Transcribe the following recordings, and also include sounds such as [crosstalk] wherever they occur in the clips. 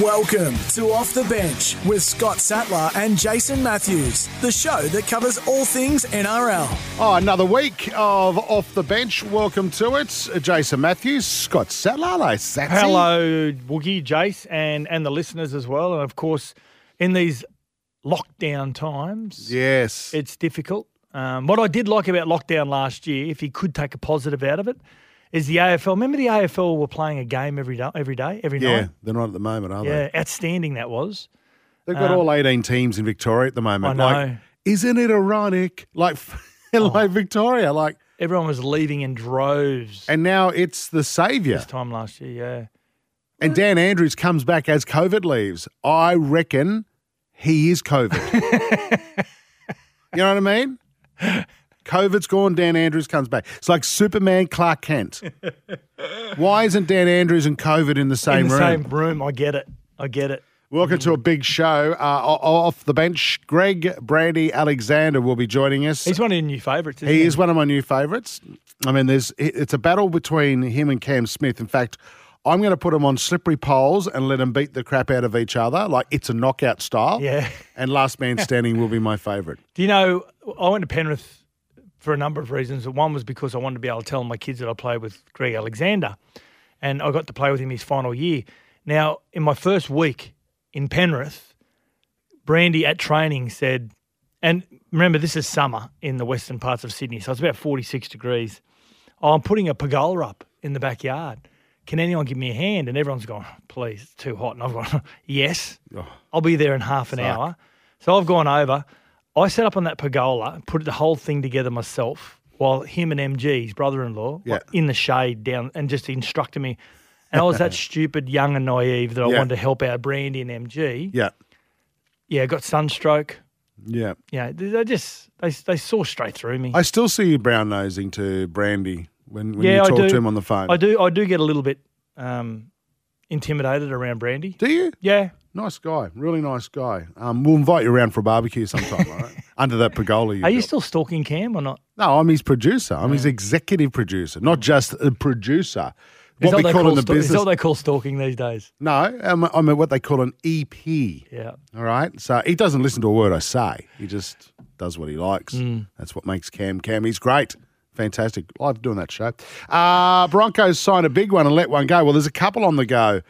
Welcome to Off the Bench with Scott Sattler and Jason Matthews, the show that covers all things NRL. Oh, another week of Off the Bench. Welcome to it. Jason Matthews, Scott Sattler. Hello, Satsy. Hello, Woogie, Jace, and, and the listeners as well. And of course, in these lockdown times, Yes. it's difficult. Um, what I did like about lockdown last year, if you could take a positive out of it, is the AFL. Remember the AFL were playing a game every day, every day, every yeah, night. they're not at the moment, are they? Yeah, outstanding that was. they? They've got Um, all 18 teams in Victoria at the moment. I Like, know. isn't it ironic? Like, [laughs] like Victoria, like, Everyone was leaving in droves and now it's the saviour. this time last year. Yeah, And Dan Andrews comes back as COVID leaves. I reckon he is COVID. [laughs] you know what I mean? [laughs] COVID's gone, Dan Andrews comes back. It's like Superman Clark Kent. Why isn't Dan Andrews and COVID in the same in the room? same room. I get it. I get it. Welcome to a big show. Uh, off the bench, Greg Brandy Alexander will be joining us. He's one of your new favourites. Isn't He he is one of my new favourites. I mean, there's it's a battle between him and Cam Smith. In fact, I'm going to put them on slippery poles and let them beat the crap out of each other, like it's a knockout style. Yeah. And last man [laughs] standing will be my favourite. Do you know, I went to Penrith for a number of reasons. One was because I wanted to be able to tell my kids that I played with Greg Alexander, and I got to play with him his final year. Now, in my first week in Penrith, Brandy at training said, and remember, this is summer in the western parts of Sydney, so it's about 46 degrees. Oh, I'm putting a pergola up in the backyard. Can anyone give me a hand? And everyone's gone, oh, please, it's too hot. And I've gone, [laughs] yes, I'll be there in half an hour. So I've gone over. I set up on that pergola, put the whole thing together myself, while him and MG, his brother-in-law, Yeah. were in the shade down and just instructed me. And I was that [laughs] stupid, young and naive that I Yeah. wanted to help out Brandy and MG. Yeah. Yeah, got sunstroke. Yeah. Yeah, they just they they saw straight through me. I still see you brown nosing to Brandy when, when yeah, you talk to him on the phone. I do. I do get a little bit um, intimidated around Brandy. Do you? Yeah, Nice guy. Really nice guy. Um, we'll invite you around for a barbecue sometime, all right? [laughs] Under that pergola. You are you built. still stalking Cam or not? No, I'm his producer. I'm his executive producer, not just a producer. Is What we call in the sta- Is that business. what they call stalking these days? No, I'm, I'm what they call an EP. Yeah. All right. So he doesn't listen to a word I say. He just does what he likes. Mm. That's what makes Cam Cam. He's great. Fantastic. Love doing that show. Uh, Broncos sign a big one and let one go. Well, there's a couple on the go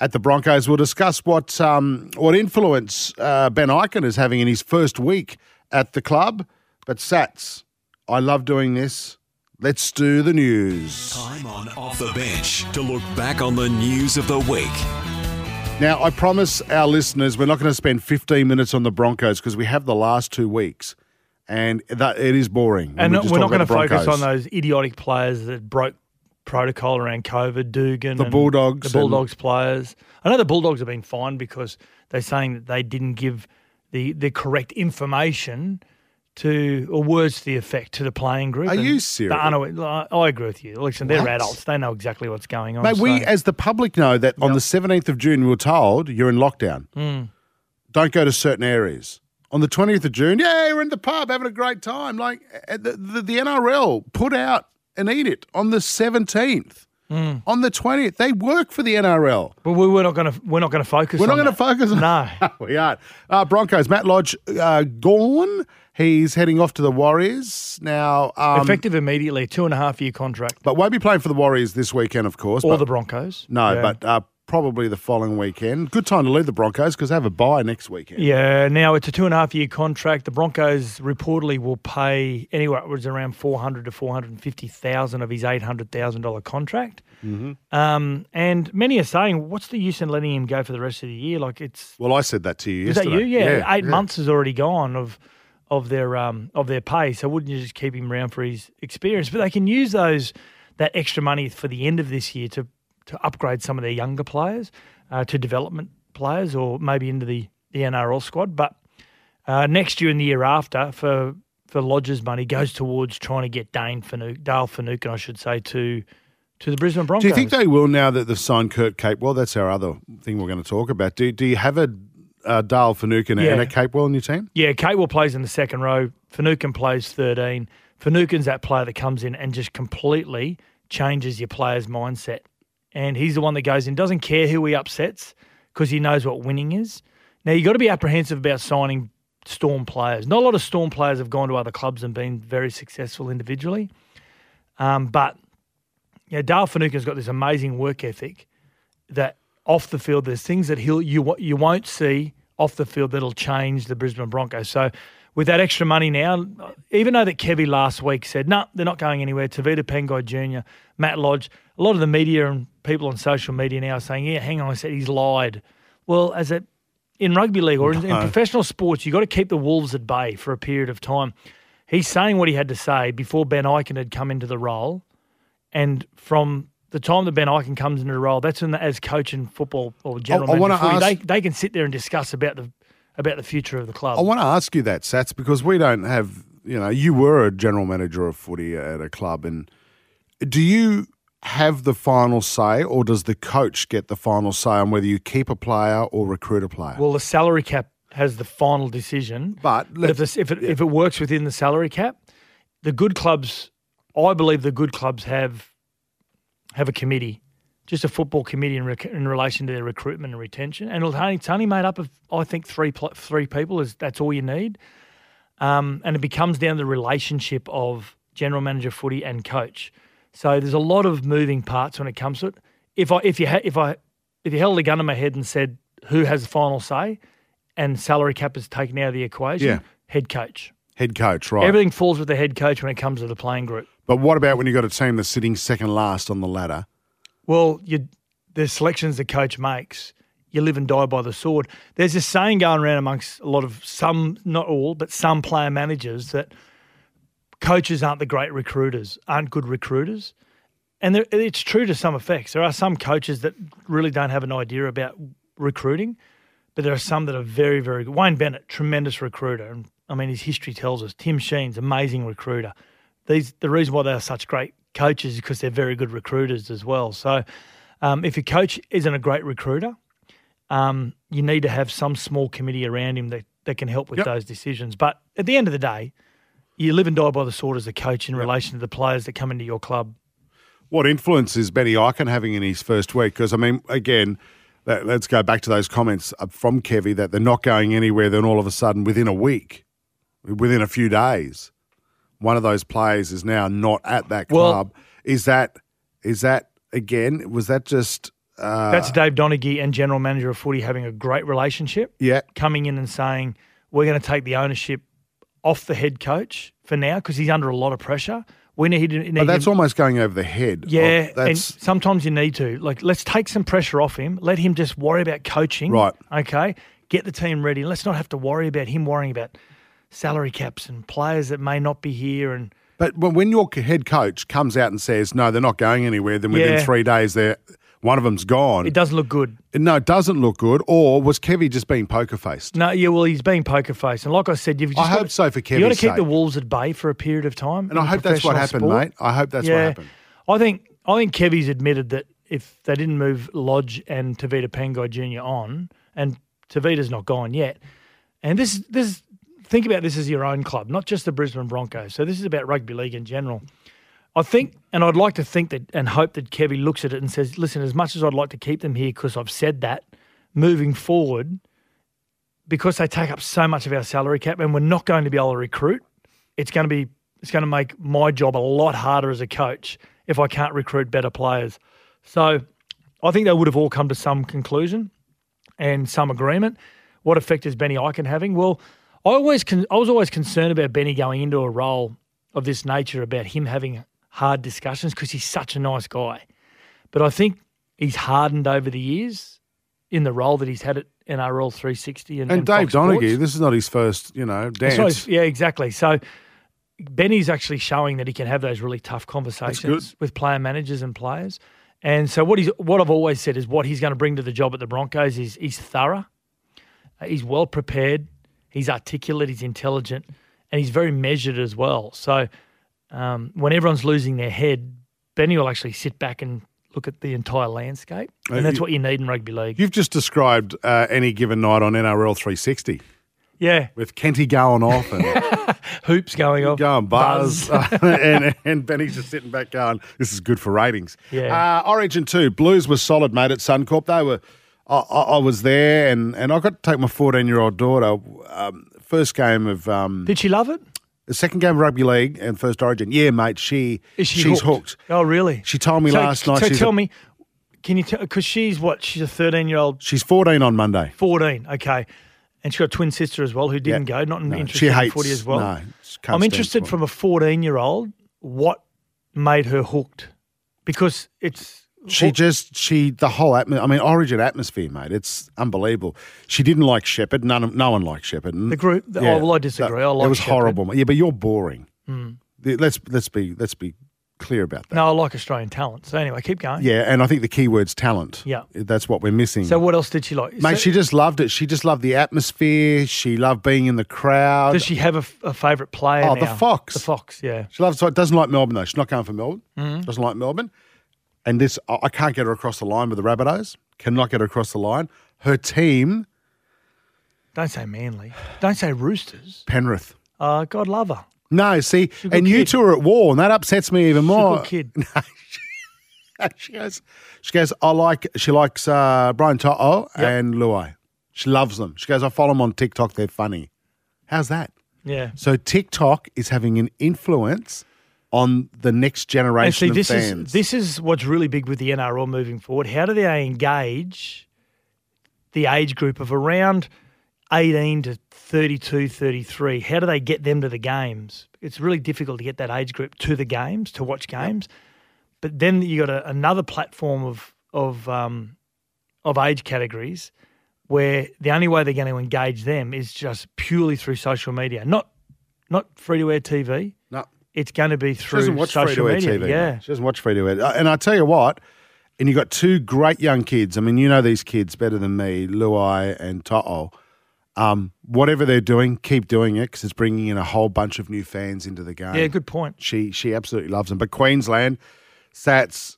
at the Broncos. We'll discuss what um, what influence uh, Ben Ikin is having in his first week at the club. But Sats, I love doing this. Let's do the news. Time on Off the Bench to look back on the news of the week. Now, I promise our listeners we're not going to spend 15 minutes on the Broncos because we have the last two weeks, and that it is boring. And we not- just we're not going to focus on those idiotic players that broke protocol around COVID, Dugan, The and Bulldogs the and- Bulldogs players. I know the Bulldogs have been fined because they're saying that they didn't give the the correct information to or words to the effect to the playing group. Are and you serious? the unawa- I agree with you. Listen, they're What? adults; they know exactly what's going on. Mate, we as the public know that on the 17th of June we were told you're in lockdown. Hmm. Don't go to certain areas. On the 20th of June, yeah, we're in the pub having a great time. Like uh, the, the, the NRL put out an it on the 17th. Hmm. On the 20th, they work for the NRL. but we, we're not going to we're not going to focus. We're not going to focus on [laughs] No. we aren't. Uh, Broncos, Matt Lodge uh, gone. He's heading off to the Warriors now. Um, Effective immediately, two and a half year contract. but won't be playing for the Warriors this weekend, of course. Or but- the Broncos. No, Yeah. but uh, probably the following weekend. Good time to leave the Broncos because they have a bye next weekend. Yeah, now it's a two and a half year contract. The Broncos reportedly will pay anywhere upwards around four hundred to four hundred and fifty thousand of his eight hundred thousand dollar contract. Mm-hmm. Um, and many are saying, what's the use in letting him go for the rest of the year? Like it's Well, I said that to you is that you? Yeah, eight months is already gone of of their um of their pay. So wouldn't you just keep him around for his experience? But they can use those that extra money for the end of this year to to upgrade some of their younger players uh, to development players or maybe into the, the NRL squad. But uh, next year and the year after, for for Lodge's money, goes towards trying to get Dane Finucane, Dale Finucane, I should say, to to the Brisbane Broncos. Do you think they will now that they've signed Kurt Capewell? That's our other thing we're going to talk about. Do, do you have a uh, Dale Finucane Yeah. and a Capewell in your team? Yeah, Capewell plays in the second row. Finucane plays 13. Finucane's that player that comes in and just completely changes your player's mindset. And he's the one that goes in, doesn't care who he upsets because he knows what winning is. Now, you've got to be apprehensive about signing Storm players. Not a lot of Storm players have gone to other clubs and been very successful individually. Um, but yeah, Dale Finucane's got this amazing work ethic that off the field, there's things that he'll you you won't see off the field that'll change the Brisbane Broncos. So with that extra money now, even though that Kevy last week said no, they're not going anywhere. Tevita Pangai Jr., Matt Lodge, a lot of the media and people on social media now are saying, yeah, hang on, I said he's lied. Well, as a in rugby league or in, in professional sports, you've got to keep the wolves at bay for a period of time. He's saying what he had to say before Ben Ikin had come into the role. And from the time that Ben Ikin comes into the role, that's when, the, as coach in football or general I- I manager, wanna footy, ask- they, they can sit there and discuss about the about the future of the club. I want to ask you that, Sats, because we don't have, you know, you were a general manager of footy at a club. And do you have the final say, or does the coach get the final say on whether you keep a player or recruit a player? well, the salary cap has the final decision. but if, this, if, it, if it works within the salary cap, the good clubs, I believe the good clubs have have a committee, just a football committee in, rec- in relation to their recruitment and retention. And it's only, it's only made up of, I think, three pl- three people. Is That's all you need. Um, and it becomes down to the relationship of general manager footy and coach. So there's a lot of moving parts when it comes to it. If I if you ha- if I if you held a gun to my head and said who has the final say, and salary cap is taken out of the equation, Yeah. head coach. head coach, right? Everything falls with the head coach when it comes to the playing group. But what about when you've got a team that's sitting second last on the ladder? Well, you, the selections the coach makes, you live and die by the sword. There's this saying going around amongst a lot of some, not all, but some player managers that coaches aren't the great recruiters, aren't good recruiters. And there, it's true to some effects. There are some coaches that really don't have an idea about recruiting, but there are some that are very, very good. Wayne Bennett, tremendous recruiter. And I mean, his history tells us. Tim Sheens amazing recruiter. These the reason why they are such great coaches is because they're very good recruiters as well. So, um, if your coach isn't a great recruiter, um, you need to have some small committee around him that, that can help with Yep. those decisions. But at the end of the day, you live and die by the sword as a coach in relation to the players that come into your club. What influence is Benny Ikin having in his first week? Because, I mean, again, let- let's go back to those comments uh, from Kevy that they're not going anywhere. Then all of a sudden, within a week, within a few days, one of those players is now not at that Well- club. is that is that again? Was that just uh, That's Dave Donaghy and general manager of footy having a great relationship, yeah? coming in and saying, we're going to take the ownership off the head coach for now because he's under a lot of pressure. We need, need But that's him- almost going over the head. Yeah, and that's sometimes you need to. Like, let's take some pressure off him. Let him just worry about coaching. Right. Okay. Get the team ready. Let's not have to worry about him worrying about salary caps and players that may not be here. And But when when your head coach comes out and says no, they're not going anywhere, then within Yeah. three days, they're one of them's gone. it doesn't look good. no, it doesn't look good. Or was Kevy just being poker faced? No, yeah, well, he's being poker faced. And like I said, you've just I got hope to, so for you got to keep the wolves at bay for a period of time. And I hope that's what happened, sport. mate. I hope that's what Yeah. happened. I think I think Kevy's admitted that if they didn't move Lodge and Tevita Pangai Jr. on, and Tevita's not gone yet, and this this think about this as your own club, not just the Brisbane Broncos. So this is about rugby league in general. I think, and I'd like to think that and hope that Kevy looks at it and says, "Listen, as much as I'd like to keep them here because I've said that, moving forward, because they take up so much of our salary cap, and we're not going to be able to recruit, it's going to be it's going to make my job a lot harder as a coach if I can't recruit better players. So I think they would have all come to some conclusion and some agreement. What effect is Benny Ikin having? Well, I always con- I was always concerned about Benny going into a role of this nature about him having hard discussions because he's such a nice guy. But I think he's hardened over the years in the role that he's had at NRL 360 and, And, and Dave Fox Sports. Donaghy, this is not his first, you know, right. Yeah, exactly. So Benny's actually showing that he can have those really tough conversations with player managers and players. And so what he's what I've always said is what he's going to bring to the job at the Broncos is he's thorough, he's well prepared, he's articulate, he's intelligent, and he's very measured as well. So um, when everyone's losing their head, Benny will actually sit back and look at the entire landscape, Uh, and that's what you need in rugby league. You've just described uh, any given night on NRL 360 yeah, with Kenty going off and [laughs] hoops going off, going buzz, [laughs] and, and Benny's just sitting back going, "This is good for ratings." Yeah. Uh, Origin two, Blues were solid, mate. At Suncorp, they were. I, I I was there, and, and I got to take my fourteen year old daughter. Um, first game of um, Did she love it? The second game of rugby league and first Origin. Yeah, mate. She Is she she's hooked? hooked. Oh, really? She told me so, last night. So she's tell a- me, can you tell? Because she's what? She's a thirteen-year-old, She's fourteen on Monday. fourteen. Okay, and she's got a twin sister as well who didn't Yeah. go. Not No, interested she in hates footy as well. No, I'm interested sport. from a fourteen-year-old. What made her hooked? Because it's She just she the whole atmosphere. I mean, Origin atmosphere, mate. It's unbelievable. She didn't like Shepherd. None no one liked Shepherd. The group- oh, well, I disagree. I like. It was Shepherd. Horrible. Yeah, but you're boring. The- Let's let's be let's be clear about that. no, I like Australian talent. So anyway, keep going. Yeah, and I think the key word's talent. Yeah. that's what we're missing. So what else did she like? Mate, So she just loved it. She just loved the atmosphere. She loved being in the crowd. does she have a, a favourite player? Oh, the? Fox. The Fox. Yeah. She loves. Doesn't like Melbourne though. She's not going for Melbourne. Mm-hmm. Doesn't like Melbourne. And this, I can't get her across the line with the Rabbitohs. Cannot get her across the line. Her team, Don't say Manly. Don't say Roosters. Penrith. Uh, God love her. No, see, and you two are at war, and that upsets me even more. kid. [laughs] she [laughs] goes, she goes. I like. She likes uh, Brian To'o and Luai. She loves them. She goes. I follow them on TikTok. They're funny. How's that? Yeah. So TikTok is having an influence on the next And generation see, of this fans. is this is what's really big with the NRL moving forward. How do they engage the age group of around 18 to 32, 33? How do they get them to the games? It's really difficult to get that age group to the games, to watch games. But then you got a, another platform of of um, of age categories where the only way they're going to engage them is just purely through social media, not not free to air TV. It's going to be she through doesn't watch free social to media. TV. Yeah, mate. she doesn't watch free to air. And I tell you what, and you got two great young kids. I mean, you know these kids better than me, Luai and To'o. Um, whatever they're doing, keep doing it because it's bringing in a whole bunch of new fans into the game. Yeah, good point. She she absolutely loves them. But Queensland, Sats,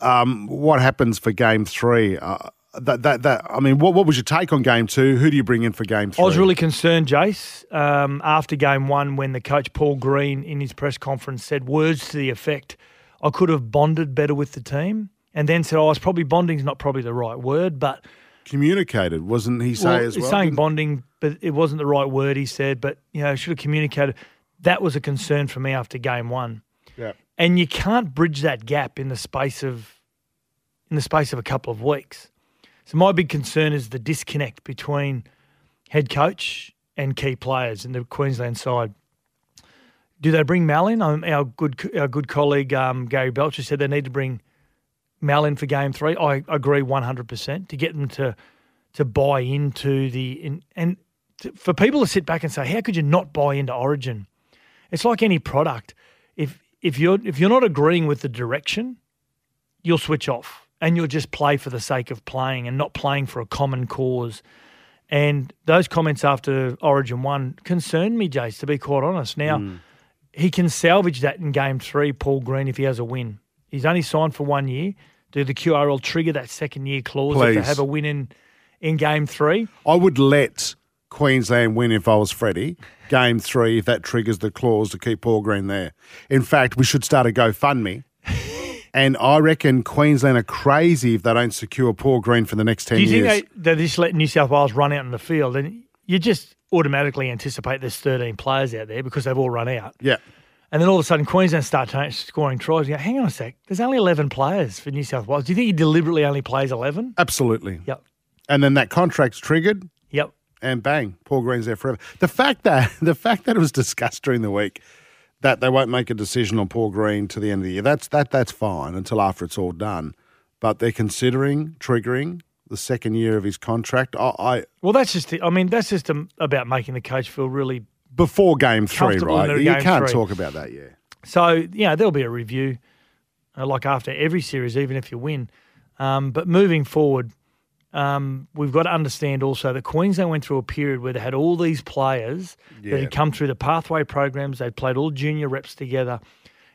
um, what happens for game three? Uh, that that that I mean, what what was your take on game two? Who do you bring in for game three? I was really concerned, Jace, um, after game one when the coach Paul Green in his press conference said words to the effect, I could have bonded better with the team. And then said, oh, it's probably bonding's not probably the right word, but communicated, wasn't he? Say well, as he's well. saying bonding, but it wasn't the right word he said. But, you know, should have communicated. That was a concern for me after game one. Yeah. and you can't bridge that gap in the space of in the space of a couple of weeks. So my big concern is the disconnect between head coach and key players in the Queensland side. Do they bring Mal in? Um, our good our good colleague um, Gary Belcher said they need to bring Mal in for game three. I agree one hundred percent to get them to to buy into the in, and to, for people to sit back and say, how could you not buy into Origin? It's like any product. If if you're if you're not agreeing with the direction, you'll switch off and you'll just play for the sake of playing and not playing for a common cause. And those comments after Origin one concerned me, Jace, to be quite honest. Now mm. he can salvage that in game three, Paul Green, if he has a win. He's only signed for one year. Do the QRL trigger that second year clause if they have a win in in game three? I would let Queensland win if I was Freddie. Game three, if that triggers the clause to keep Paul Green there. In fact, we should start a GoFundMe. And I reckon Queensland are crazy if they don't secure Paul Green for the next 10 years. Do you years. think they, they just let New South Wales run out in the field? And you just automatically anticipate there's 13 players out there because they've all run out. yeah. And then all of a sudden, Queensland start ta- scoring tries. You go, hang on a sec, there's only 11 players for New South Wales. Do you think he deliberately only plays 11? Absolutely. Yep. And then that contract's triggered Yep. and bang, Paul Green's there forever. The fact that [laughs] the fact that it was discussed during the week that they won't make a decision on Paul Green to the end of the year, that's that that's fine until after it's all done. But they're considering triggering the second year of his contract. I, I Well, that's just, I mean, that's just um, about making the coach feel really. before game three, right? You can't three. talk about that, yeah. So, yeah, there'll be a review. uh, like after every series, even if you win. Um, but moving forward, um, we've got to understand also that Queensland went through a period where they had all these players that had come through the pathway programs. They'd played all junior reps together,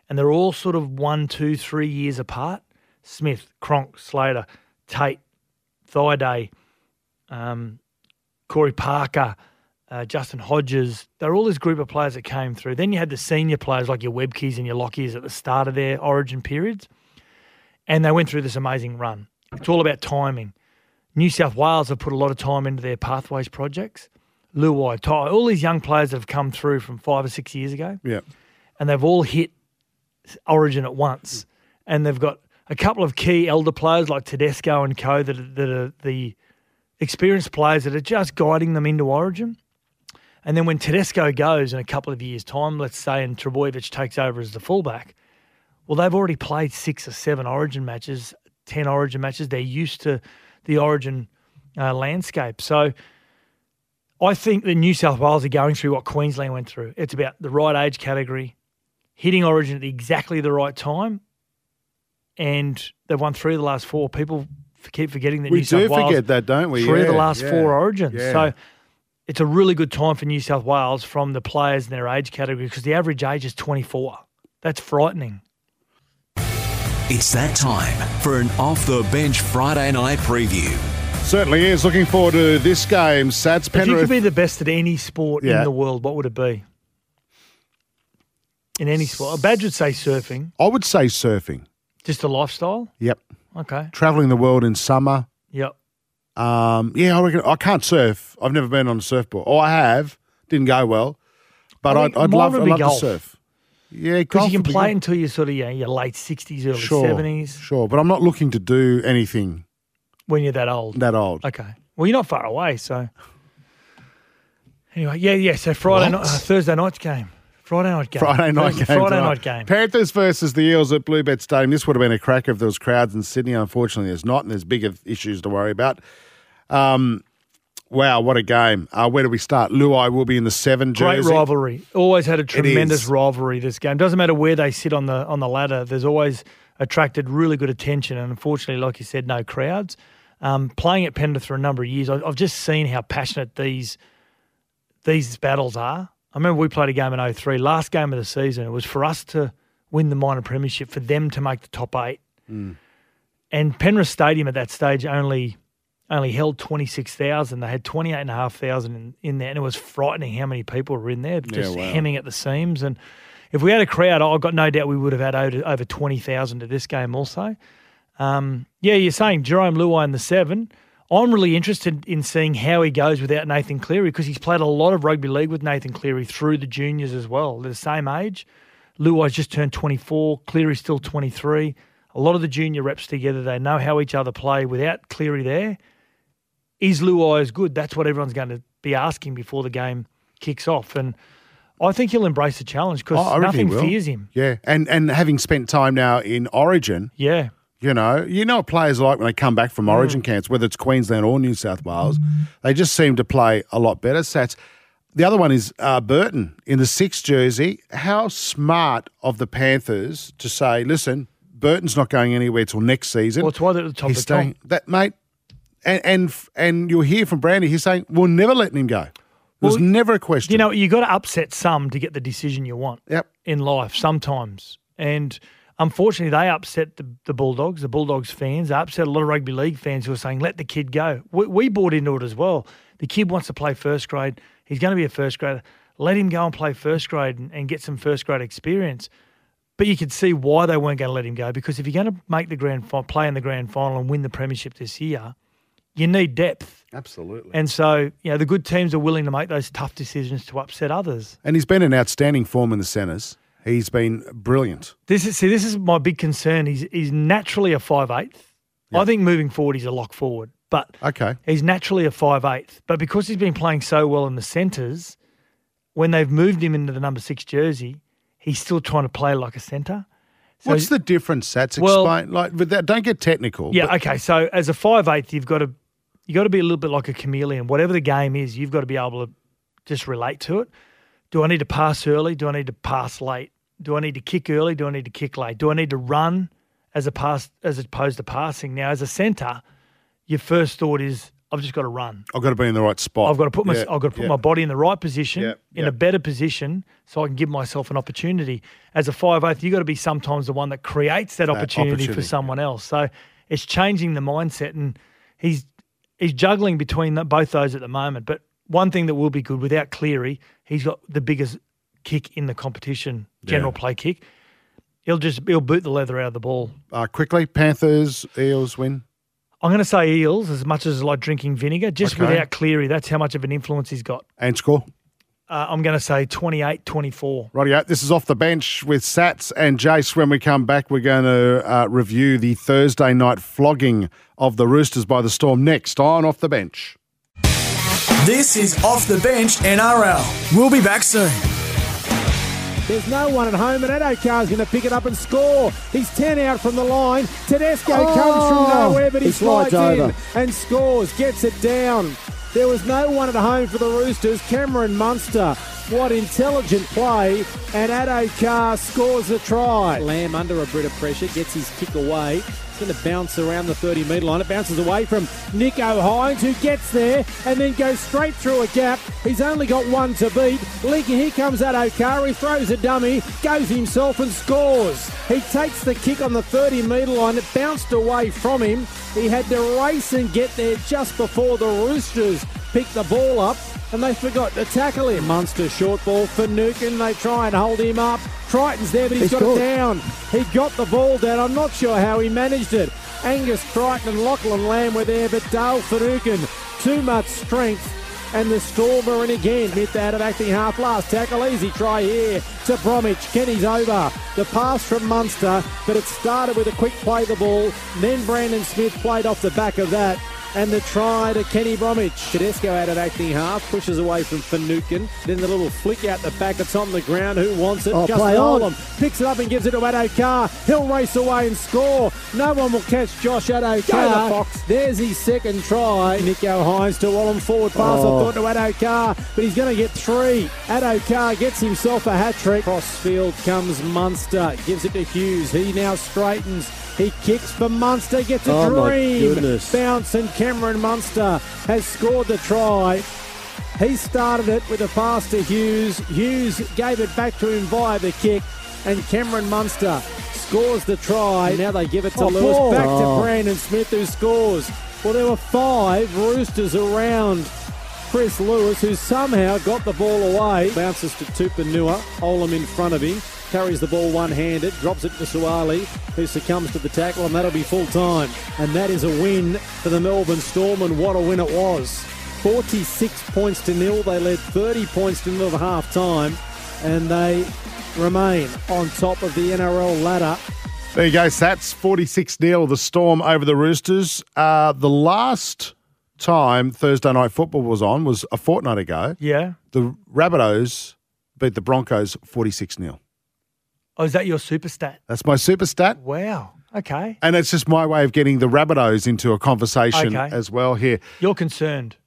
and they're all sort of one, two, three years apart. Smith, Cronk, Slater, Tate, Thaiday, um, Corey Parker, uh, Justin Hodges. They're all this group of players that came through. Then you had the senior players like your Webckes and your Lockies at the start of their origin periods. And they went through this amazing run. It's all about timing. New South Wales have put a lot of time into their pathways projects. Luai, Ty, all these young players that have come through from five or six years ago Yeah. and they've all hit Origin at once. And they've got a couple of key elder players like Tedesco and Co. that are, that are the experienced players that are just guiding them into Origin. And then when Tedesco goes in a couple of years' time, let's say, and Trbojevic takes over as the fullback, well, they've already played six or seven Origin matches, ten Origin matches. They're used to the Origin uh, landscape. So I think that New South Wales are going through what Queensland went through. It's about the right age category, hitting Origin at exactly the right time, and they've won three of the last four. People keep forgetting that We New do South Wales forget that, don't we? three of the last yeah, four Origins. yeah. So it's a really good time for New South Wales from the players in their age category because the average age is 24. That's frightening. It's that time for an off the bench Friday night preview. Certainly is. Looking forward to this game. Sats If you could be the best at any sport Yeah. in the world, what would it be? In any sport, a badge would say surfing. I would say surfing. Just a lifestyle. Yep. Okay. Traveling the world in summer. Yep. Um, yeah, I reckon I can't surf. I've never been on a surfboard. Oh, I have. Didn't go well. But I I'd, I'd love, would I'd be love to golf. surf. Yeah, Because you can play until you're sort of yeah, your late 60s, early 70s Sure, sure, but I'm not looking to do anything when you're that old. that old. Okay. Well, you're not far away, so. Anyway, yeah, yeah. So Friday night, uh, Thursday night's game. Friday night game. Friday night Thursday- game. Friday tonight. night game. Panthers versus the Eels at Bluebet Stadium. This would have been a cracker if there was crowds in Sydney. Unfortunately, there's not, and there's bigger issues to worry about. Um, wow, what a game! Uh, where do we start? Luai will be in the seven jersey. Great rivalry. Always had a tremendous rivalry. This game doesn't matter where they sit on the on the ladder. There's always attracted really good attention, and unfortunately, like you said, no crowds. Um, playing at Penrith for a number of years, I've just seen how passionate these these battles are. I remember we played a game in 03, last game of the season. It was for us to win the minor premiership, for them to make the top eight. And Penrith Stadium at that stage only only held 26,000. They had 28,500 in, in there, and it was frightening how many people were in there, just wow. hemming at the seams. And if we had a crowd, I've got no doubt we would have had over, over 20,000 to this game also. Um, yeah, you're saying Jarome Luai in the seven. I'm really interested in seeing how he goes without Nathan Cleary because he's played a lot of rugby league with Nathan Cleary through the juniors as well. They're the same age. Luai's just turned 24. Cleary's still 23. A lot of the junior reps together, they know how each other play without Cleary there. Is Luai as good? That's what everyone's going to be asking before the game kicks off. And I think he'll embrace the challenge because Oh, I reckon he nothing fears him. Yeah, and and having spent time now in Origin, Yeah. you know, you know what players like when they come back from Mm. Origin camps, whether it's Queensland or New South Wales, they just seem to play a lot better. Sats. The other one is uh, Burton in the sixth jersey. How smart of the Panthers to say, listen, Burton's not going anywhere till next season. Well, it's why they're at the top He's of the staying. That mate, and and and you'll hear from Brandy. He's saying we're never letting him go. There's Well, never a question. You know, you got to upset some to get the decision you want Yep. in life sometimes. And unfortunately, they upset the, the Bulldogs, the Bulldogs fans. They upset a lot of rugby league fans who are saying, let the kid go. We, we bought into it as well. The kid wants to play first grade. He's going to be a first grader. Let him go and play first grade and, and get some first grade experience. But you could see why they weren't going to let him go because if you're going to make the grand fi- play in the grand final and win the premiership this year, you need depth. Absolutely. And so, you know, the good teams are willing to make those tough decisions to upset others. And he's been in outstanding form in the centres. He's been brilliant. This is see, this is my big concern. He's he's naturally a five eighth. I think moving forward he's a lock forward. But Okay. he's naturally a five eighth. But because he's been playing so well in the centres, when they've moved him into the number six jersey, he's still trying to play like a centre. So What's the difference, Sats? Well- Explain. like, with that, don't get technical. Yeah, but okay. So as a five eighth, you've got to you got to be a little bit like a chameleon. Whatever the game is, you've got to be able to just relate to it. Do I need to pass early? Do I need to pass late? Do I need to kick early? Do I need to kick late? Do I need to run as a pass as opposed to passing. Now, as a centre, your first thought is I've just got to run. I've got to be in the right spot. I've got to put my Yeah, I've got to put yeah. my body in the right position, Yeah, in a better position, so I can give myself an opportunity. As a five eighth, you've got to be sometimes the one that creates that, opportunity, for someone else. So it's changing the mindset, and he's he's juggling between the, both those at the moment. But one thing that will be good without Cleary, he's got the biggest kick in the competition, general play kick. He'll just he'll boot the leather out of the ball. Uh, quickly, Panthers, Eels win. I'm going to say Eels as much as like drinking vinegar, just Okay. without Cleary. That's how much of an influence he's got. And score. Uh, I'm going to say 28 24. Rightio. This is off the bench with Sats and Jace. When we come back, we're going to uh, review the Thursday night flogging of the Roosters by the Storm next on Off the Bench. This is Off the Bench NRL. We'll be back soon. There's no one at home, and Addo-Carr's going to pick it up and score. He's 10 out from the line. Tedesco comes from nowhere, but he, He slides slides in over. and scores, gets it down. There was no one at home for the Roosters. Cameron Munster, what intelligent play, and Addo-Carr scores a try. Lamb under a bit of pressure, gets his kick away. Going to bounce around the 30 metre line. It bounces away from Nicho Hynes, who gets there and then goes straight through a gap. He's only got one to beat. Leaky, here comes Addo-Carr. He throws a dummy, goes himself and scores. He takes the kick on the 30 metre line. It bounced away from him. He had to race and get there just before the Roosters picked the ball up and they forgot to tackle him. Munster short ball for Nukin. They try and hold him up. Crichton's there, but he's He got scored. it down. He got the ball down. I'm not sure how he managed it. Angus Crichton and Lachlan Lamb were there, but Dale Finucane, too much strength. And the Storm are in again. Hit that of acting half last tackle. Easy try here to Bromwich. Kenny's over. The pass from Munster, but it started with a quick play the ball. Then Brandon Smith played off the back of that. And the try to Kenny Bromwich. Tedesco out at acting half, pushes away from Finucane. Then the little flick out the back. It's on the ground. Who wants it? Oh, Just play. Nolan picks it up and gives it to Addo-Carr. He'll race away and score. No one will catch Josh Addo-Carr. The Fox. There's his second try. Nicho Hynes to Wallen forward pass. Oh. I thought to Addo-Carr, but he's going to get three. Addo-Carr gets himself a hat trick. Crossfield comes Munster, gives it to Hughes. He now straightens. He kicks for Munster, gets a Oh, dream. Bounce and Cameron Munster has scored the try. He started it with a pass to Hughes. Hughes gave it back to him via the kick, and Cameron Munster scores the try. Now they give it to Oh, Lewis. ball. Back Oh. to Brandon Smith, who scores. Well, there were five Roosters around Chris Lewis, who somehow got the ball away. Bounces to Tupouniua. Olam in front of him. Carries the ball one-handed, drops it to Suaalii, who succumbs to the tackle, and that'll be full time. And that is a win for the Melbourne Storm, and what a win it was. 46 points to nil. They led 30 points to nil at half time, and they remain on top of the NRL ladder. There you go, Sats. 46 0, the Storm over the Roosters. Uh, the last time Thursday night football was on was a fortnight ago. Yeah. The Rabbitohs beat the Broncos 46 0. Oh, is that your super stat? That's my super stat. Wow. Okay. And it's just my way of getting the Rabbitohs into a conversation Okay. as well here. You're concerned.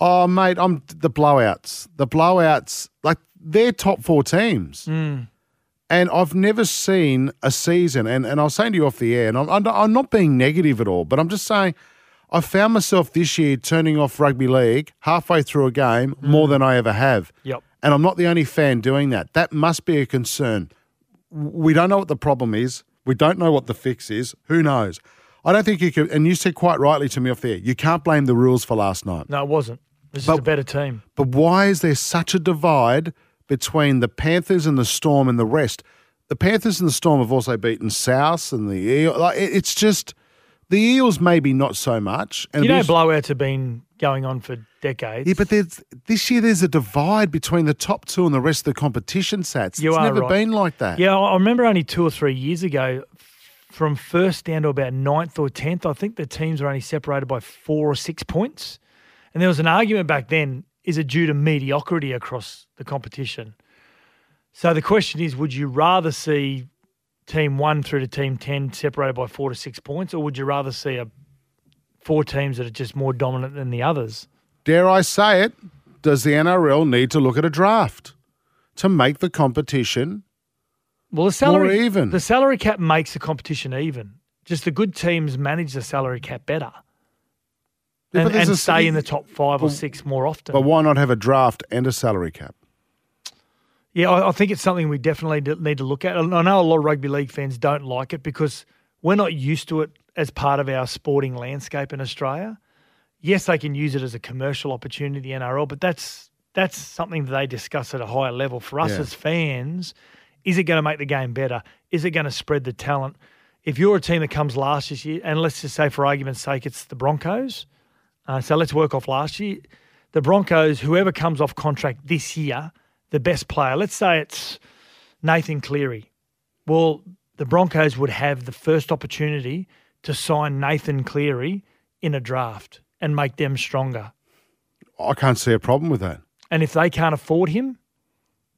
Oh, mate, I'm the blowouts. The blowouts, like they're top four teams. Hmm. And I've never seen a season, and, and I was saying to you off the air, and I'm, I'm not- I'm not being negative at all, but I'm just saying I found myself this year turning off rugby league halfway through a game more than I ever have. Yep. And I'm not the only fan doing that. That must be a concern. We don't know what the problem is. We don't know what the fix is. Who knows? I don't think you could, and you said quite rightly to me off there, you can't blame the rules for last night. No, it wasn't. This But- is a better team. But why is there such a divide between the Panthers and the Storm and the rest? The Panthers and the Storm have also beaten South and the Eels. Like, it's just the Eels maybe not so much. And You know, blowouts have been going on for decades. yeah, but there's, this year there's a divide between the top two and the rest of the competition sets. You it's are never right. been like that. Yeah, I I remember only two or three years ago, from first down to about ninth or tenth, I think the teams were only separated by four or six points. And there was an argument back then: is it due to mediocrity across the competition? So the question is: Would you rather see team one through to team ten separated by four to six points, or would you rather see a four teams that are just more dominant than the others? Dare I say it? Does the NRL need to look at a draft to make the competition? Well, the salary even. the salary cap makes the competition even. just the good teams manage the salary cap better and, there's and a- stay in the top five or six more often. But why not have a draft and a salary cap? Yeah, I, I think it's something we definitely need to look at. I know a lot of rugby league fans don't like it because we're not used to it as part of our sporting landscape in Australia. Yes, they can use it as a commercial opportunity, the NRL, but that's that's something that they discuss at a higher level. For us Yeah. as fans, is it going to make the game better? Is it going to spread the talent? If you're a team that comes last this year, and let's just say for argument's sake, it's the Broncos. Uh, so let's work off last year. The Broncos, whoever comes off contract this year, the best player, let's say it's Nathan Cleary. Well, the Broncos would have the first opportunity to sign Nathan Cleary in a draft and make them stronger. I can't see a problem with that. And if they can't afford him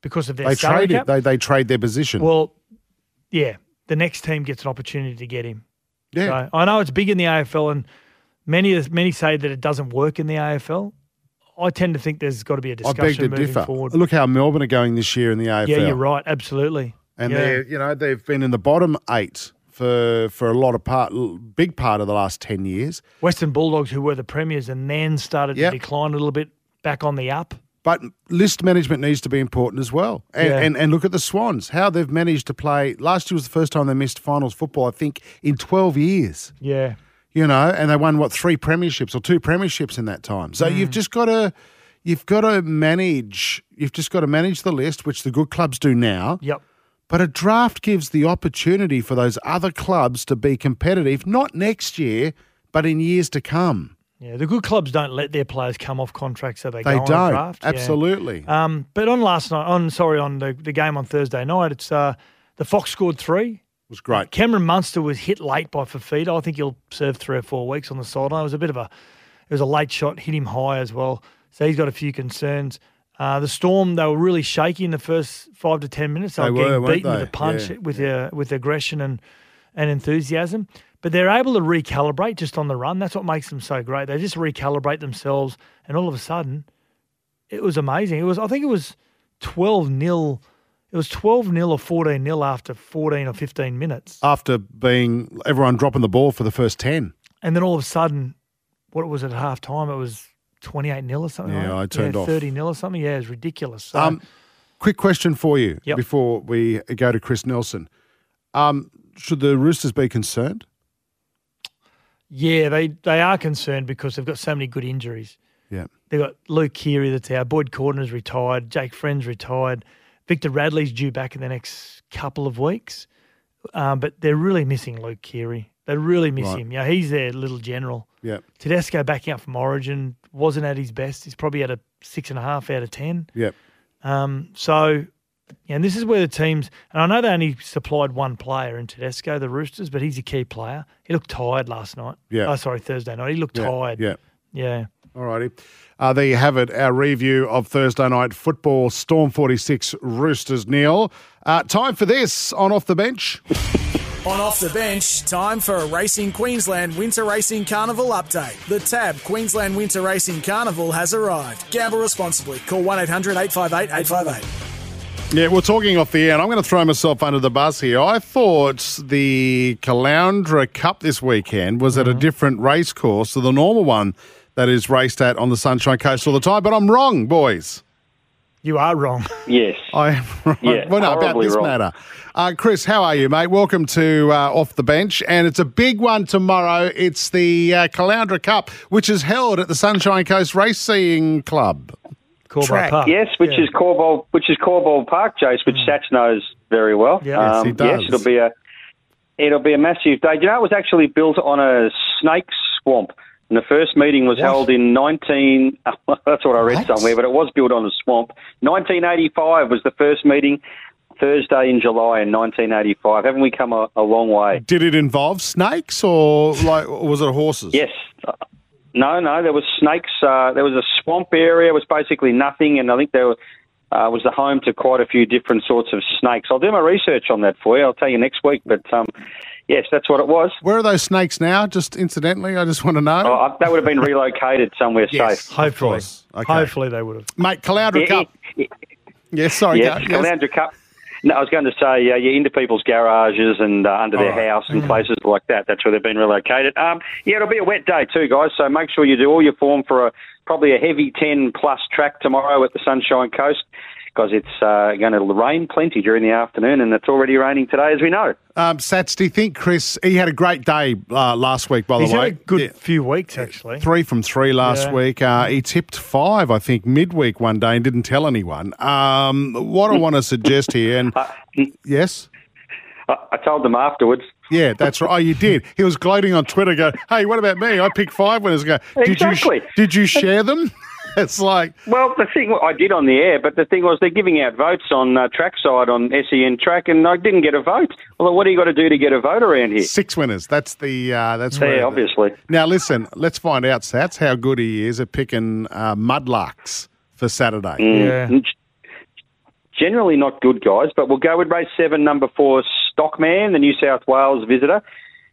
because of their They salary trade it. cap, They they trade their position. well, yeah, the next team gets an opportunity to get him. yeah. So I know it's big in the AFL, and many many say that it doesn't work in the AFL. I tend to think there's got to be a discussion moving differ. forward. Look how Melbourne are going this year in the AFL. yeah, you're right. Absolutely. And yeah. they're you know they've been in the bottom eight for for a lot of part, big part of the last ten years. Western Bulldogs, who were the premiers, and then started Yep. to decline a little bit, back on the up. But list management needs to be important as well. And, Yeah. and and look at the Swans, how they've managed to play. Last year was the first time they missed finals football, I think, in twelve years. Yeah. You know, and they won what three premierships or two premierships in that time. So Mm. you've just got to. You've got to manage. You've just got to manage the list, which the good clubs do now. Yep. But a draft gives the opportunity for those other clubs to be competitive, not next year, but in years to come. Yeah. The good clubs don't let their players come off contract, so they, They go don't. draft. Yeah. Absolutely. Um, but on last night, on sorry, on the, the game on Thursday night, it's uh, the Fox scored three. It was great. Cameron Munster was hit late by Fafita. I think he'll serve three or four weeks on the sideline. It was a bit of a, it was a late shot, hit him high as well. So he's got a few concerns. Uh, the Storm, they were really shaky in the first five to ten minutes. They, They were were, getting weren't beaten with a punch, Yeah. with uh, with aggression and and enthusiasm. But they're able to recalibrate just on the run. That's what makes them so great. They just recalibrate themselves, and all of a sudden, it was amazing. It was, I think, it was twelve 0 It was twelve 0 or fourteen 0 after fourteen or fifteen minutes. After being everyone dropping the ball for the first 10. And then all of a sudden, what was it at half time? It was 28 nil or something Yeah, like. I turned yeah, off. 30 nil or something. Yeah, it was ridiculous. So, Um, quick question for you Yep. before we go to Chris Nelson. Um, should the Roosters be concerned? yeah, they, they are concerned because they've got so many good injuries. Yeah. They've got Luke Keary that's out, Boyd Cordner's retired, Jake Friend's retired, Victor Radley's due back in the next couple of weeks. Um, but they're really missing Luke Keary. They really miss Right. him. Yeah, he's their little general. Yeah. Tedesco backing up from Origin wasn't at his best. He's probably at a six and a half out of ten. Yeah. Um, so, yeah, and this is where the teams, and I know they only supplied one player in Tedesco, the Roosters, but he's a key player. He looked tired last night. Yeah. Oh, sorry, Thursday night. He looked Yeah. tired. Yeah. Yeah. All righty. Uh, there you have it, our review of Thursday night football, Storm 46, Roosters nil. Uh, time for this on Off the Bench. [laughs] On off the bench, time for a Racing Queensland Winter Racing Carnival update. The TAB Queensland Winter Racing Carnival has arrived. Gamble responsibly. Call 1 800 858 858. Yeah, we're talking off the air, and I'm going to throw myself under the bus here. I thought the Caloundra Cup this weekend was at a mm-hmm. different race course to the normal one that is raced at on the Sunshine Coast all the time, but I'm wrong, boys. You are wrong. Yes. [laughs] I am wrong. Yeah, well, no, about this wrong. matter. Uh, Chris, how are you, mate? Welcome to uh, Off the Bench, and it's a big one tomorrow. It's the uh, Caloundra Cup, which is held at the Sunshine Coast Racing Club. Corbett Track, Park. Yes, which Yeah. is Corbould, which is Corbould Park, Jace, which Sats knows very well. Yeah. Yes, um, he does. Yes, it'll be a it'll be a massive day. You know, it was actually built on a snake swamp, and the first meeting was What? held in nineteen. [laughs] that's what I read What? somewhere, but it was built on a swamp. Nineteen eighty five was the first meeting. Thursday in July in 1985. Haven't we come a, a long way? Did it involve snakes, or like or was it horses? Yes. No, no, there was snakes. Uh, there was a swamp area. It was basically nothing, and I think there were, uh, was the home to quite a few different sorts of snakes. I'll do my research on that for you. I'll tell you next week. But um, yes, that's what it was. Where are those snakes now? Just incidentally, I just want to know. Oh, that would have been relocated somewhere Yes. safe. Hopefully. Okay. Hopefully they would have. Mate, Caloundra Yeah, Cup. yeah, Yes, sorry. yes, go- yes. Caloundra Cup. No, I was going to say, uh, yeah, into people's garages and uh, under their right. house and places like that. That's where they've been relocated. Um, yeah, it'll be a wet day too, guys. So make sure you do all your form for a probably a heavy 10 plus track tomorrow at the Sunshine Coast because it's uh, going to rain plenty during the afternoon and it's already raining today, as we know. Um, Sats, do you think Chris, he had a great day uh, last week, by He's the had way. a good Yeah. few weeks actually. Three from three last Yeah. week. Uh, he tipped five, I think, midweek one day and didn't tell anyone. Um, what I want to suggest here, and [laughs] yes, I, I told them afterwards. yeah, that's right. Oh, you did. He was gloating on Twitter. Go, hey, what about me? I picked five winners. Go, did Exactly. you did you share them? [laughs] it's like Well, the thing I did on the air, but the thing was they're giving out votes on uh, trackside on SEN track, and I didn't get a vote. Well, what do you got to do to get a vote around here? six winners. That's the uh, that's Yeah, where- obviously. Now listen, let's find out, Sats, how good he is at picking uh, mudlarks for Saturday. Yeah. Mm, Generally not good, guys, but we'll go with race seven, number four, Stockman, the New South Wales visitor.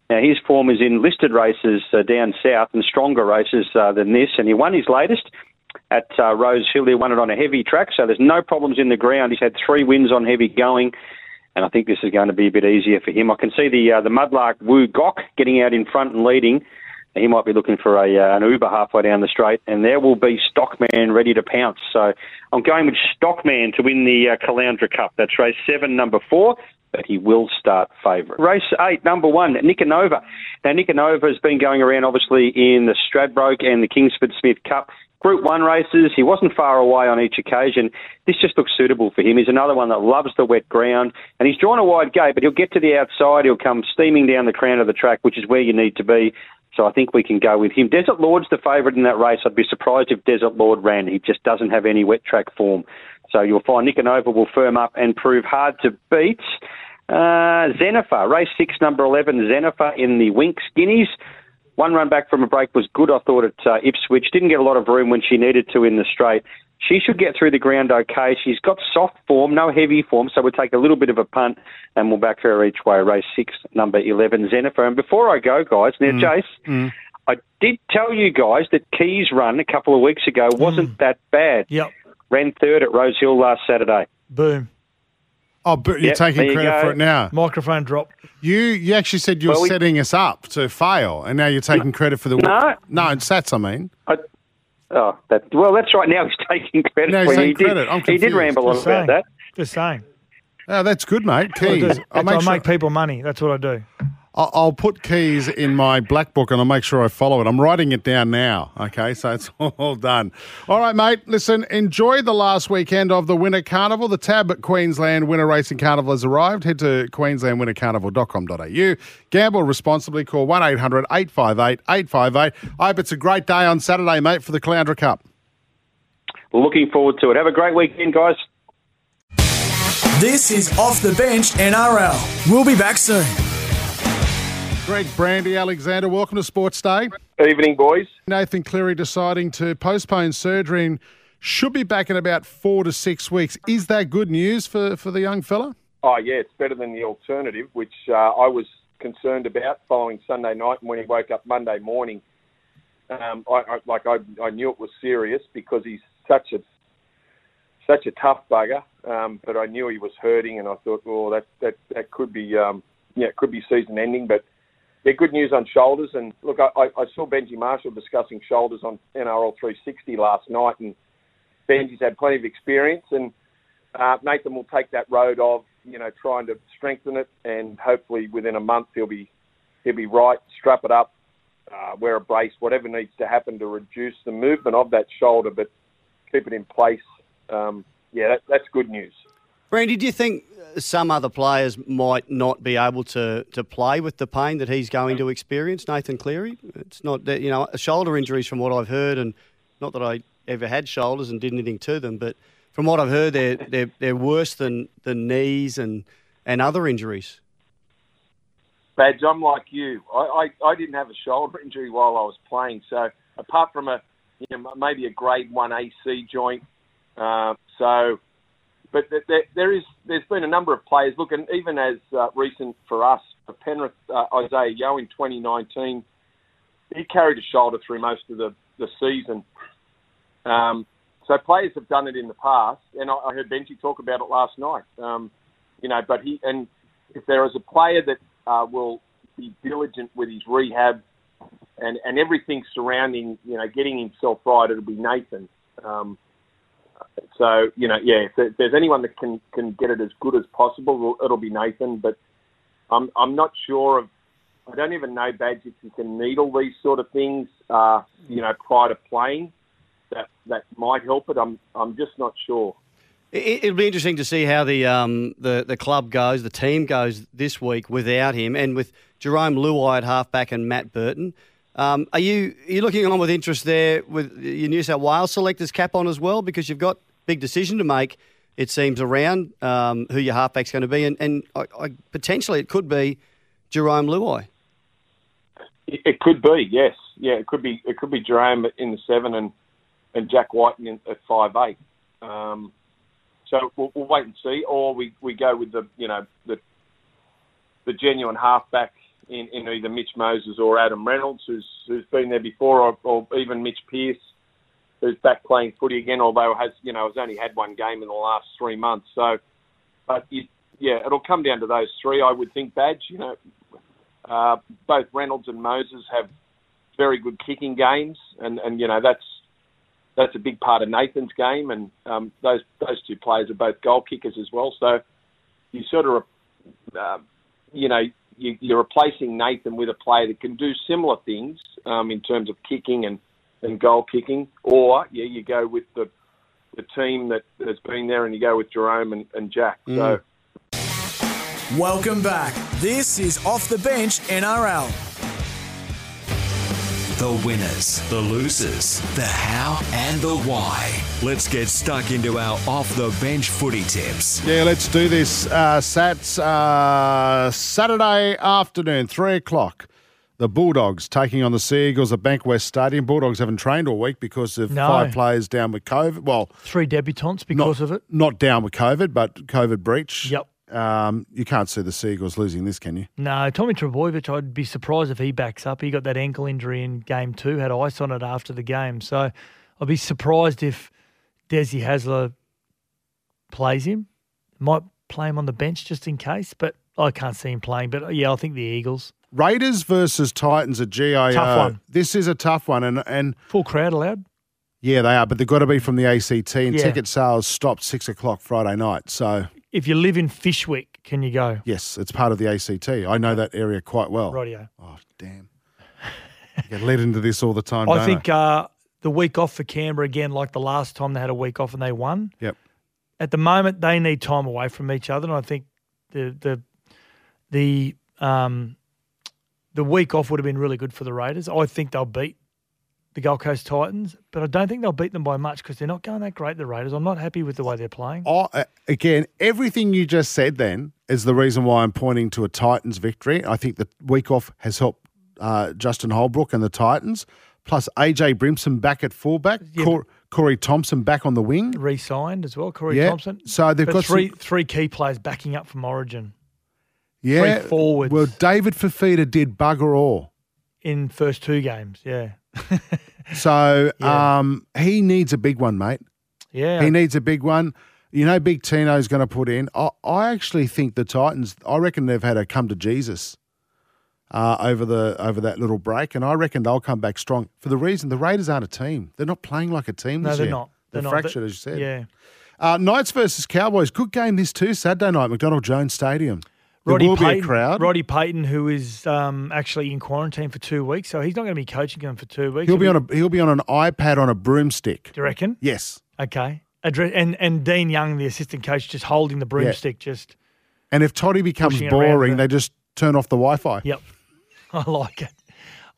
Now, his form is in listed races uh, down south and stronger races uh, than this, and he won his latest at uh, Rose Hill. He won it on a heavy track, so there's no problems in the ground. He's had three wins on heavy going, and I think this is going to be a bit easier for him. I can see the uh, the Mudlark Wu Gok getting out in front and leading. He might be looking for a uh, an Uber halfway down the straight, and there will be Stockman ready to pounce. So I'm going with Stockman to win the uh, Caloundra Cup. That's race seven, number four, but he will start favourite. Race eight, number one, Nicanova. Now Nicanova has been going around obviously in the Stradbroke and the Kingsford Smith Cup. Group one races, he wasn't far away on each occasion. This just looks suitable for him. He's another one that loves the wet ground, and he's drawn a wide gate, but he'll get to the outside. He'll come steaming down the crown of the track, which is where you need to be. So I think we can go with him. Desert Lord's the favourite in that race. I'd be surprised if Desert Lord ran. He just doesn't have any wet track form. So you'll find Nicanova will firm up and prove hard to beat. Uh, race six, number 11, Zenifer in the Winks Guineas. One run back from a break was good, I thought, at uh, Ipswich. Didn't get a lot of room when she needed to in the straight. She should get through the ground okay. She's got soft form, no heavy form, so we'll take a little bit of a punt and we'll back her each way. Race six, number 11, Zenifer. And before I go, guys, now, mm. Jace, mm. I did tell you guys that Keys' run a couple of weeks ago wasn't mm. that bad. Yep. Ran third at Rose Hill last Saturday. Boom. Oh, but you're Yep, taking there you credit for it now. Microphone drop. You you actually said you were Well, we- setting us up to fail, and now you're taking credit for the No. no, it's Sats. I mean, I, oh, that, well, that's right. Now he's [laughs] taking credit. Now he's for it. taking he did. I'm he did ramble on Just about saying. that. Just saying. oh, that's good, mate. I, Keys. do. I'll I make, sure, make people money. That's what I do. I'll, I'll put keys in my black book, and I'll make sure I follow it. I'm writing it down now. Okay, so it's [laughs] all done. All right, mate. Listen, enjoy the last weekend of the Winter Carnival. The tab at Queensland Winter Racing Carnival has arrived. Head to queenslandwintercarnival.com.au. Gamble responsibly. Call 1 800 858 858. I hope it's a great day on Saturday, mate, for the Caloundra Cup. Looking forward to it. Have a great weekend, guys. This is Off the Bench NRL. We'll be back soon. Greg Brandy Alexander, welcome to Sports Day. Evening, boys. Nathan Cleary deciding to postpone surgery and should be back in about four to six weeks. Is that good news for, for the young fella? Oh, yeah, it's better than the alternative, which uh, I was concerned about following Sunday night and when he woke up Monday morning. Um, I, I, like I, I knew it was serious because he's such a such a tough bugger. Um, but I knew he was hurting, and I thought, oh, that that that could be um, yeah, it could be season ending. But yeah, good news on shoulders. And look, I, I I saw Benji Marshall discussing shoulders on NRL 360 last night, and Benji's had plenty of experience, and uh, Nathan will take that road of you know trying to strengthen it, and hopefully within a month he'll be he'll be right, strap it up, uh, wear a brace, whatever needs to happen to reduce the movement of that shoulder, but keep it in place. Um, yeah, that, that's good news. Brandy, do you think some other players might not be able to, to play with the pain that he's going to experience? Nathan Cleary, it's not that you know shoulder injuries from what I've heard, and not that I ever had shoulders and did anything to them, but from what I've heard, they're they're, they're worse than, than knees and and other injuries. Badge, I'm like you. I, I, I didn't have a shoulder injury while I was playing, so apart from a you know, maybe a grade one AC joint, uh, so. But there, there is, there's been a number of players. Look, and even as uh, recent for us, for Penrith, uh, Isaah Yeo in 2019, he carried a shoulder through most of the, the season. Um, so players have done it in the past, and I, I heard Benji talk about it last night. Um, you know, but he and if there is a player that uh, will be diligent with his rehab and and everything surrounding, you know, getting himself right, it'll be Nathan. Um, so you know, yeah, if, there's anyone that can can get it as good as possible, it'll, be Nathan. But I'm I'm not sure of. I don't even know Badge if he can needle these sort of things, uh, you know, prior to playing. That that might help it. I'm I'm just not sure. It, it'll be interesting to see how the um the, the club goes, the team goes this week without him, and with Jarome Luai at halfback and Matt Burton. Um, are you are you looking on with interest there with your New South Wales selectors cap on as well because you've got big decision to make. It seems around um, who your halfback's going to be, and, and I, I, potentially it could be Jarome Luai. It, could be, yes, yeah. It could be. It could be Jarome in the seven and and Jack White in, at five eight. Um, so we'll, we'll, wait and see, or we, we go with the you know the the genuine halfback in, in either Mitch Moses or Adam Reynolds, who's who's been there before, or, or even Mitch Pearce, who's back playing footy again, although has you know has only had one game in the last three months. So, but it, yeah, it'll come down to those three. I would think. Badge, you know, uh, both Reynolds and Moses have very good kicking games, and and you know that's that's a big part of Nathan's game, and um, those those two players are both goal kickers as well. So you sort of, uh, you know, you, you're replacing Nathan with a player that can do similar things um, in terms of kicking and, and goal kicking, or yeah, you go with the the team that has been there, and you go with Jarome and, and Jack. Mm. So. Welcome back. This is Off the Bench NRL. The winners, the losers, the how and the why. Let's get stuck into our off the bench footy tips. Yeah, let's do this. Uh, Sats, uh, Saturday afternoon, three o'clock. The Bulldogs taking on the Seagulls at Bankwest Stadium. Bulldogs haven't trained all week because of no. five players down with COVID. Well, three debutants because not, of it. Not down with COVID, but COVID breach. Yep. Um, you can't see the Seagulls losing this, can you? No, Tommy Trbojevic, I'd be surprised if he backs up. He got that ankle injury in game two, had ice on it after the game. So I'd be surprised if Desi Hasler plays him. Might play him on the bench just in case, but I can't see him playing. But yeah, I think the Eagles. Raiders versus Titans at GIO. Tough one. This is a tough one, and and full crowd allowed. Yeah, they are, but they've got to be from the ACT, and yeah. ticket sales stopped six o'clock Friday night. So if you live in Fyshwick, can you go? Yes, it's part of the ACT. I know that area quite well. Radio. Oh, damn. [laughs] I get led into this all the time. I think I? Uh, the week off for Canberra again, like the last time they had a week off and they won. Yep. At the moment, they need time away from each other, and I think the the the um the week off would have been really good for the Raiders. I think they'll beat the Gold Coast Titans, but I don't think they'll beat them by much because they're not going that great. The Raiders. I'm not happy with the way they're playing. Oh, again, everything you just said then is the reason why I'm pointing to a Titans victory. I think the week off has helped uh, Justin Holbrook and the Titans, plus AJ Brimson back at fullback, yeah, Cor- Corey Thompson back on the wing, re-signed as well. Corey yeah. Thompson. So they've but got three some... three key players backing up from Origin. Yeah, three forwards. Well, David Fifita did bugger all in first two games. Yeah. [laughs] So [laughs] yeah. um, he needs a big one, mate. Yeah. He needs a big one. You know, Big Tino's going to put in. I, I, actually think the Titans. I reckon they've had a come to Jesus uh, over the over that little break, and I reckon they'll come back strong for the reason the Raiders aren't a team. They're not playing like a team. No, they're year. not. They're, they're fractured, as you said. Yeah. Uh, Knights versus Cowboys. Good game this too. Saturday night, McDonald Jones Stadium. There Roddy will Payten, be a crowd. Roddy Payten, who is um, actually in quarantine for two weeks, so he's not going to be coaching them for two weeks. He'll, be, on a he'll be on an iPad on a broomstick. Do you reckon? Yes. Okay. And and Dean Young, the assistant coach, just holding the broomstick, yeah. just. And if Toddy becomes boring, they just turn off the Wi-Fi. Yep, [laughs] I like it.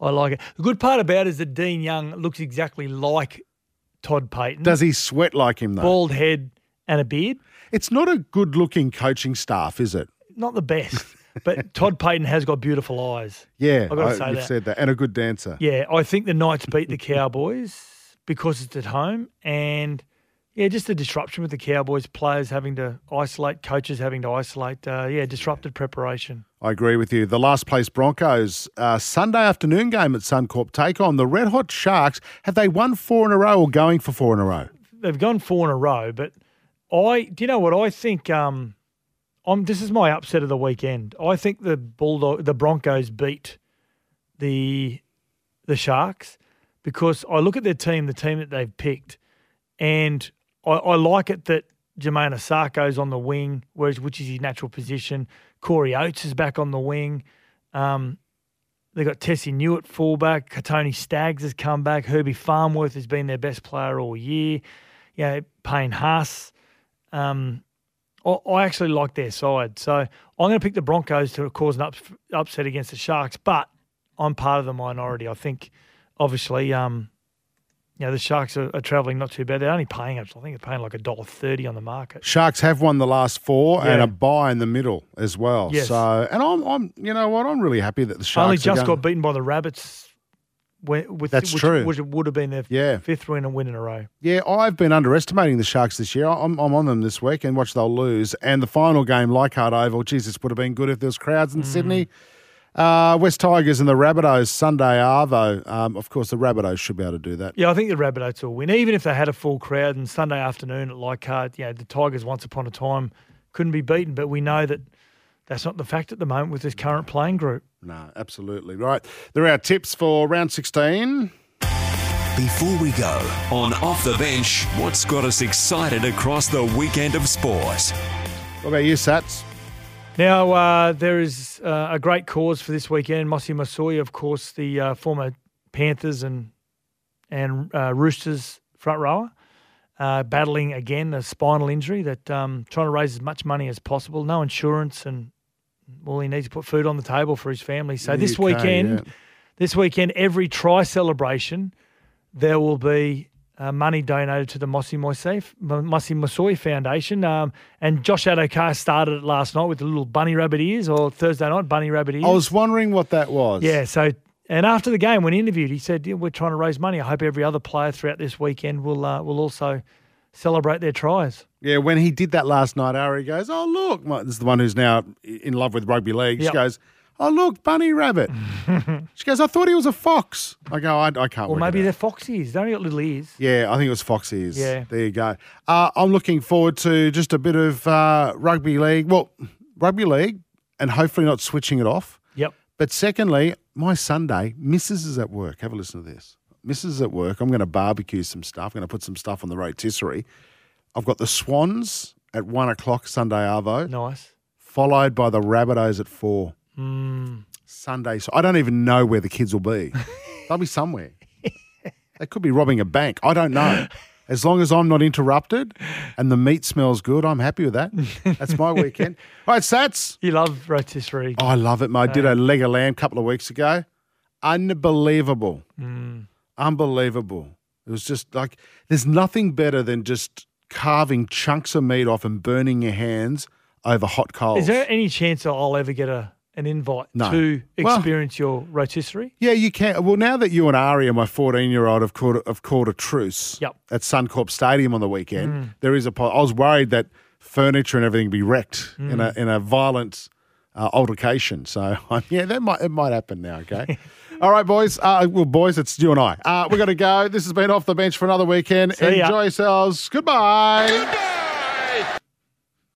I like it. The good part about it is that Dean Young looks exactly like Todd Payten. Does he sweat like him though? Bald head and a beard. It's not a good-looking coaching staff, is it? not the best. [laughs] But Todd Payten has got beautiful eyes. Yeah, I've got to say you've that. said that, and a good dancer. Yeah, I think the Knights beat the Cowboys because it's at home, and yeah, just the disruption with the Cowboys players having to isolate, coaches having to isolate. Uh, yeah, disrupted preparation. I agree with you. The last place Broncos uh, Sunday afternoon game at Suncorp take on the Red Hot Sharks. Have they won four in a row or going for four in a row? They've gone four in a row, but I do you know what I think? Um, I'm, this is my upset of the weekend. I think the Bulldog, the Broncos beat the the Sharks because I look at their team, the team that they've picked, and I, I like it that Jamayne Isaako's on the wing, whereas which is his natural position. Corey Oates is back on the wing. Um, They've got Tesi Niu at fullback. Kotoni Staggs has come back. Herbie Farnworth has been their best player all year. You know, Payne Haas. Um, I, I actually like their side. So I'm going to pick the Broncos to cause an up, upset against the Sharks, but I'm part of the minority. I think, obviously, um, you know, the Sharks are, are travelling not too bad. They're only paying, up, I think they're paying like a dollar thirty on the market. Sharks have won the last four and a buy in the middle as well. Yes. So, and I'm, I'm, you know what, I'm really happy that the Sharks Only just got beaten by the Rabbits. With, That's which, true. Which would have been their Yeah. fifth win and win in a row. Yeah, I've been underestimating the Sharks this year. I'm, I'm on them this week and watch they'll lose. And the final game, Leichhardt Oval, Jesus, would have been good if there was crowds in Mm. Sydney. Uh, West Tigers and the Rabbitohs Sunday Arvo. Um, of course, the Rabbitohs should be able to do that. Yeah, I think the Rabbitohs will win, even if they had a full crowd. And Sunday afternoon at Leichhardt, you know, the Tigers once upon a time couldn't be beaten, but we know that that's not the fact at the moment with this current playing group. No, absolutely right. There are our tips for round 16. Before we go, on Off the Bench, what's got us excited across the weekend of sport? What about you, Sats? Now, uh, there is uh, a great cause for this weekend. Mossy Masoe, of course, the uh, former Panthers and and uh, Roosters front rower, uh, battling again a spinal injury that um, trying to raise as much money as possible. No insurance, and well, he needs to put food on the table for his family. So this Okay, weekend, yeah. this weekend, every try celebration, there will be uh, money donated to the Mossy Mossy Foundation. Um, and Josh Addo-Carr started it last night with the little bunny rabbit ears, or Thursday night, bunny rabbit ears. I was wondering what that was. Yeah, so and after the game, when interviewed, he said, yeah, "We're trying to raise money. I hope every other player throughout this weekend will uh, will also celebrate their tries." Yeah, when he did that last night, Ari goes, "Oh look," my, this is the one who's now in love with rugby league. She Yep. goes, "Oh look, bunny rabbit." [laughs] she goes, "I thought he was a fox." I go, "I, I can't." Or work maybe it they're out." fox ears. They only got little ears. Yeah, I think it was fox ears. Yeah. there you go. Uh, I'm looking forward to just a bit of uh, rugby league. Well, rugby league, and hopefully not switching it off. Yep. But secondly, my Sunday, Mrs. is at work. Have a listen to this. Mrs. is at work. I'm going to barbecue some stuff. I'm going to put some stuff on the rotisserie. I've got the Swans at one o'clock Sunday Arvo, Nice. followed by the Rabbitohs at four Mm. Sunday. So I don't even know where the kids will be. [laughs] They'll be somewhere. They could be robbing a bank. I don't know. As long as I'm not interrupted and the meat smells good, I'm happy with that. That's my weekend. [laughs] All right, Sats. You love rotisserie. Oh, I love it, mate. I did a leg of lamb a couple of weeks ago. Unbelievable. Mm. Unbelievable. It was just like, there's nothing better than just carving chunks of meat off and burning your hands over hot coals. Is there any chance that I'll ever get a an invite No. to Well- experience your rotisserie? Yeah, you can. Well, now that you and Ari and my 14 year old have called, have called a truce Yep. at Suncorp Stadium on the weekend, Mm. there is a. po- I was worried that furniture and everything would be wrecked in Mm. a in a violent uh, altercation. So [laughs] yeah, that might it might happen now. Okay. [laughs] All right, boys. Uh, well, boys, it's you and I. Uh, we're going to go. This has been off the bench for another weekend. See ya. Enjoy yourselves. Goodbye.